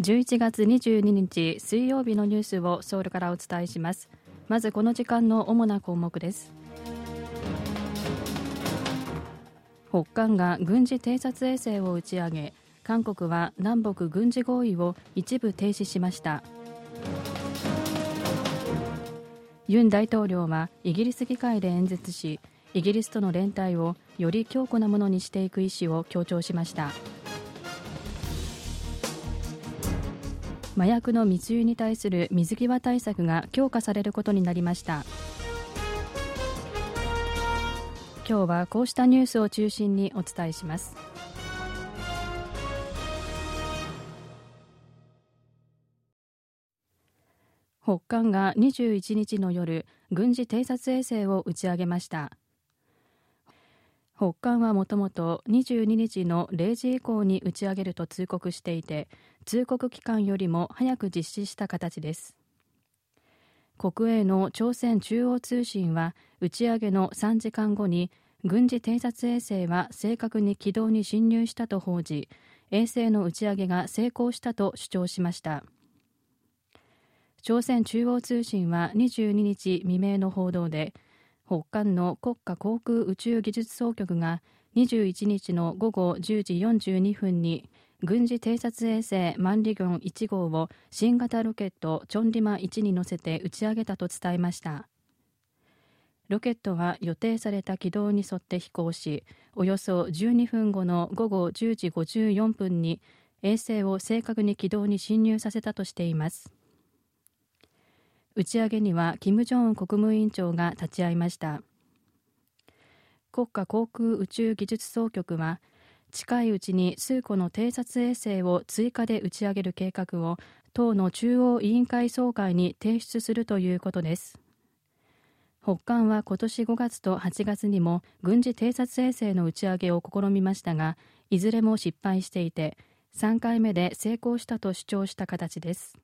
11月22日水曜日のニュースをソウルからお伝えします。まずこの時間の主な項目です。北韓が軍事偵察衛星を打ち上げ韓国は南北軍事合意を一部停止しました。ユン大統領はイギリス議会で演説しイギリスとの連帯をより強固なものにしていく意思を強調しました。麻薬の密輸に対する水際対策が強化されることになりました。今日はこうしたニュースを中心にお伝えします。北韓が21日の夜軍事偵察衛星を打ち上げました。北韓はもともと22日の0時以降に打ち上げると通告していて通告期間よりも早く実施した形です。国営の朝鮮中央通信は打ち上げの3時間後に軍事偵察衛星は正確に軌道に侵入したと報じ衛星の打ち上げが成功したと主張しました。朝鮮中央通信は22日未明の報道で北韓の国家航空宇宙技術総局が21日の午後10時42分に軍事偵察衛星マンリギョン1号を新型ロケットチョンリマ1に乗せて打ち上げたと伝えました。ロケットは予定された軌道に沿って飛行しおよそ12分後の午後10時54分に衛星を正確に軌道に進入させたとしています。打ち上げには金正恩国務委員長が立ち会いました。国家航空宇宙技術総局は近いうちに数個の偵察衛星を追加で打ち上げる計画を党の中央委員会総会に提出するということです。北韓は今年5月と8月にも軍事偵察衛星の打ち上げを試みましたがいずれも失敗していて3回目で成功したと主張した形です。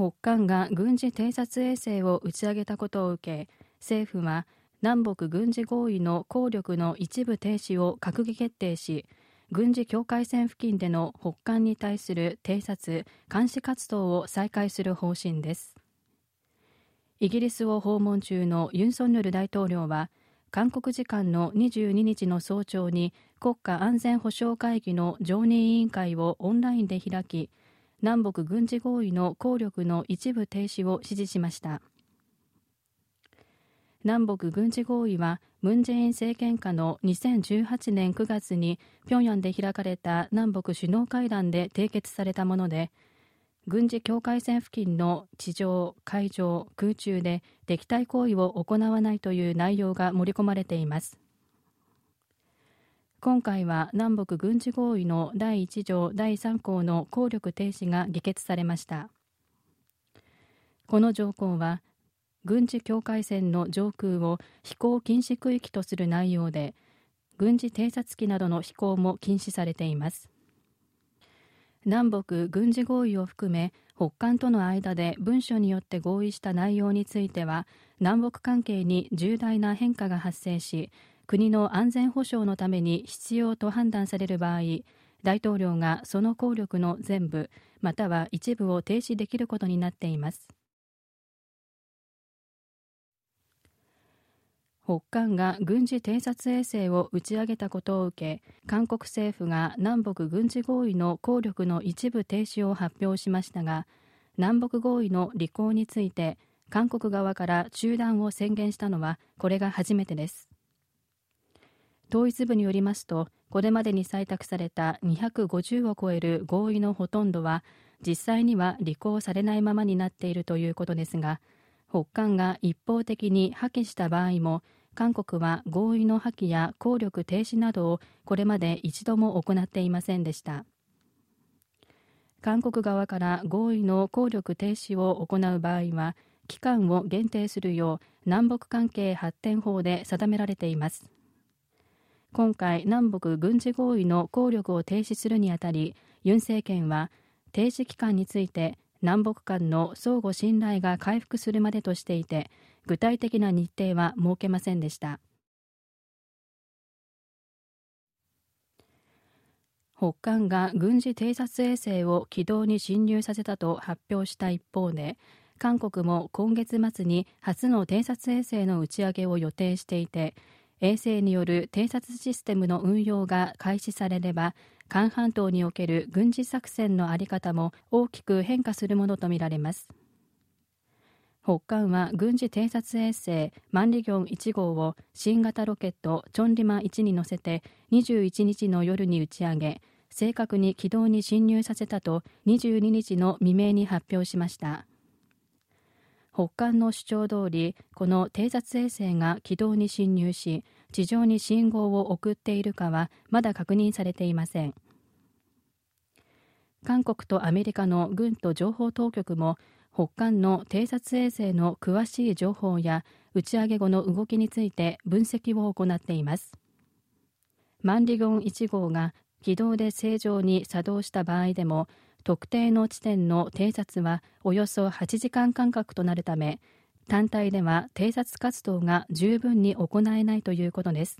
北韓が軍事偵察衛星を打ち上げたことを受け政府は南北軍事合意の効力の一部停止を閣議決定し軍事境界線付近での北韓に対する偵察監視活動を再開する方針です。イギリスを訪問中のユン・ソンニョル大統領は韓国時間の22日の早朝に国家安全保障会議の常任委員会をオンラインで開き南北軍事合意の効力の一部停止を指示しました。南北軍事合意はムン・ジェイン政権下の2018年9月に平壌で開かれた南北首脳会談で締結されたもので軍事境界線付近の地上、海上、空中で敵対行為を行わないという内容が盛り込まれています。今回は南北軍事合意の第1条第3項の効力停止が議決されました。この条項は軍事境界線の上空を飛行禁止区域とする内容で軍事偵察機などの飛行も禁止されています。南北軍事合意を含め北韓との間で文書によって合意した内容については南北関係に重大な変化が発生し国の安全保障のために必要と判断される場合大統領がその効力の全部または一部を停止できることになっています。北韓が軍事偵察衛星を打ち上げたことを受け韓国政府が南北軍事合意の効力の一部停止を発表しましたが南北合意の履行について韓国側から中断を宣言したのはこれが初めてです。統一部によりますとこれまでに採択された250を超える合意のほとんどは実際には履行されないままになっているということですが北韓が一方的に破棄した場合も韓国は合意の破棄や効力停止などをこれまで一度も行っていませんでした。韓国側から合意の効力停止を行う場合は期間を限定するよう南北関係発展法で定められています。今回南北軍事合意の効力を停止するにあたりユン政権は停止期間について南北間の相互信頼が回復するまでとしていて具体的な日程は設けませんでした。北韓が軍事偵察衛星を軌道に侵入させたと発表した一方で韓国も今月末に初の偵察衛星の打ち上げを予定していて衛星による偵察システムの運用が開始されれば韓半島における軍事作戦の在り方も大きく変化するものとみられます。北韓は軍事偵察衛星マンリギョン1号を新型ロケットチョンリマ1に乗せて21日の夜に打ち上げ正確に軌道に侵入させたと22日の未明に発表しました。北韓の主張通りこの偵察衛星が軌道に侵入し地上に信号を送っているかはまだ確認されていません。韓国とアメリカの軍と情報当局も北韓の偵察衛星の詳しい情報や打ち上げ後の動きについて分析を行っています。マンリゴン1号が軌道で正常に作動した場合でも特定の地点の偵察はおよそ8時間間隔となるため単体では偵察活動が十分に行えないということです。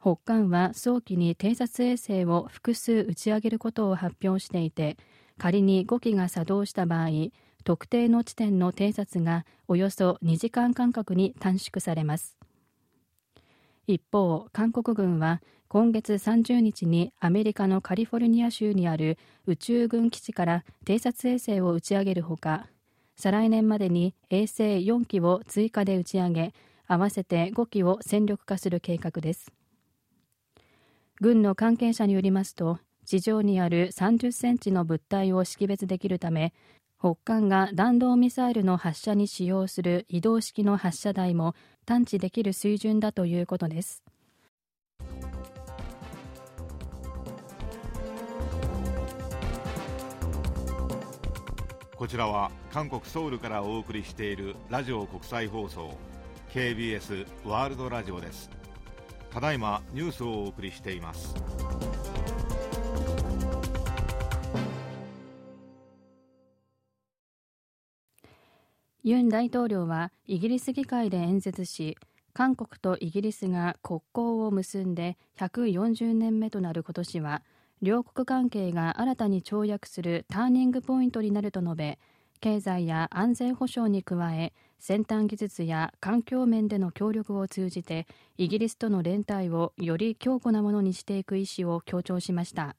北韓は早期に偵察衛星を複数打ち上げることを発表していて仮に5機が作動した場合特定の地点の偵察がおよそ2時間間隔に短縮されます。一方韓国軍は今月30日にアメリカのカリフォルニア州にある宇宙軍基地から偵察衛星を打ち上げるほか再来年までに衛星4機を追加で打ち上げ合わせて5機を戦力化する計画です。軍の関係者によりますと地上にある30センチの物体を識別できるため北韓が弾道ミサイルの発射に使用する移動式の発射台も探知できる水準だということです。こちらは韓国ソウルからお送りしているラジオ国際放送 KBS ワールドラジオです。ただいまニュースをお送りしています。大統領はイギリス議会で演説し韓国とイギリスが国交を結んで140年目となる今年は両国関係が新たに跳躍するターニングポイントになると述べ経済や安全保障に加え先端技術や環境面での協力を通じてイギリスとの連帯をより強固なものにしていく意思を強調しました。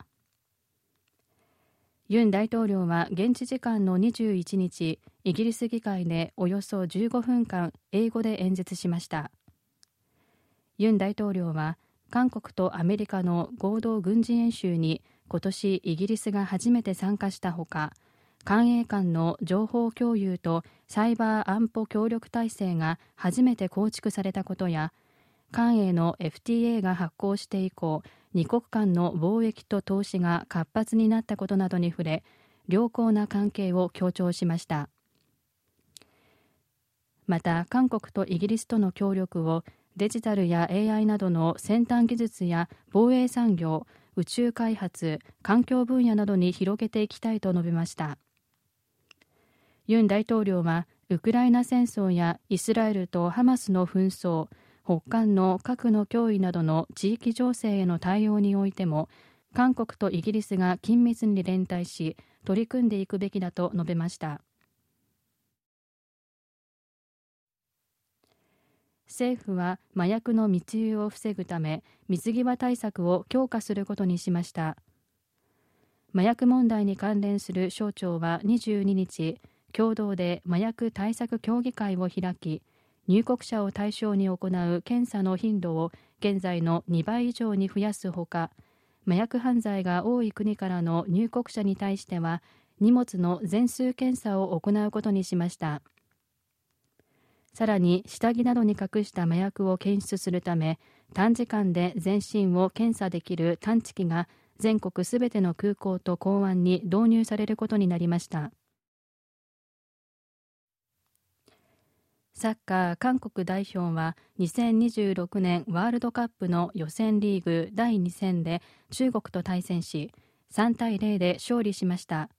ユン大統領は現地時間の21日イギリス議会でおよそ15分間英語で演説しました。ユン大統領は韓国とアメリカの合同軍事演習に今年イギリスが初めて参加したほか韓英間の情報共有とサイバー安保協力体制が初めて構築されたことや韓英の FTA が発行して以降2国間の貿易と投資が活発になったことなどに触れ良好な関係を強調しました。また韓国とイギリスとの協力をデジタルや AI などの先端技術や防衛産業宇宙開発環境分野などに広げていきたいと述べました。ユン大統領はウクライナ戦争やイスラエルとハマスの紛争北韓の核の脅威などの地域情勢への対応においても韓国とイギリスが緊密に連帯し取り組んでいくべきだと述べました。政府は麻薬の密輸を防ぐため水際対策を強化することにしました。麻薬問題に関連する省庁は22日共同で麻薬対策協議会を開き入国者を対象に行う検査の頻度を現在の2倍以上に増やすほか麻薬犯罪が多い国からの入国者に対しては荷物の全数検査を行うことにしました。さらに下着などに隠した麻薬を検出するため短時間で全身を検査できる探知機が全国すべての空港と港湾に導入されることになりました。サッカー韓国代表は2026年ワールドカップの予選リーグ第2戦で中国と対戦し3対0で勝利しました。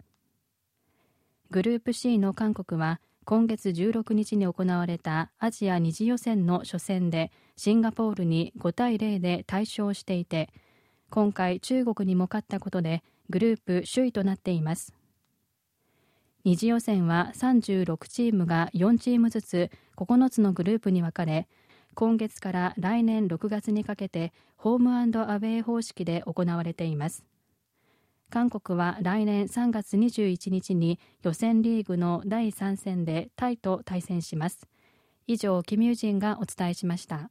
グループ C の韓国は今月16日に行われたアジア2次予選の初戦でシンガポールに5対0で大勝していて今回中国にも勝ったことでグループ首位となっています。二次予選は36チームが4チームずつ9つのグループに分かれ今月から来年6月にかけてホームアウェー方式で行われています。韓国は来年3月21日に予選リーグの第3戦でタイと対戦します。以上キミュージンがお伝えしました。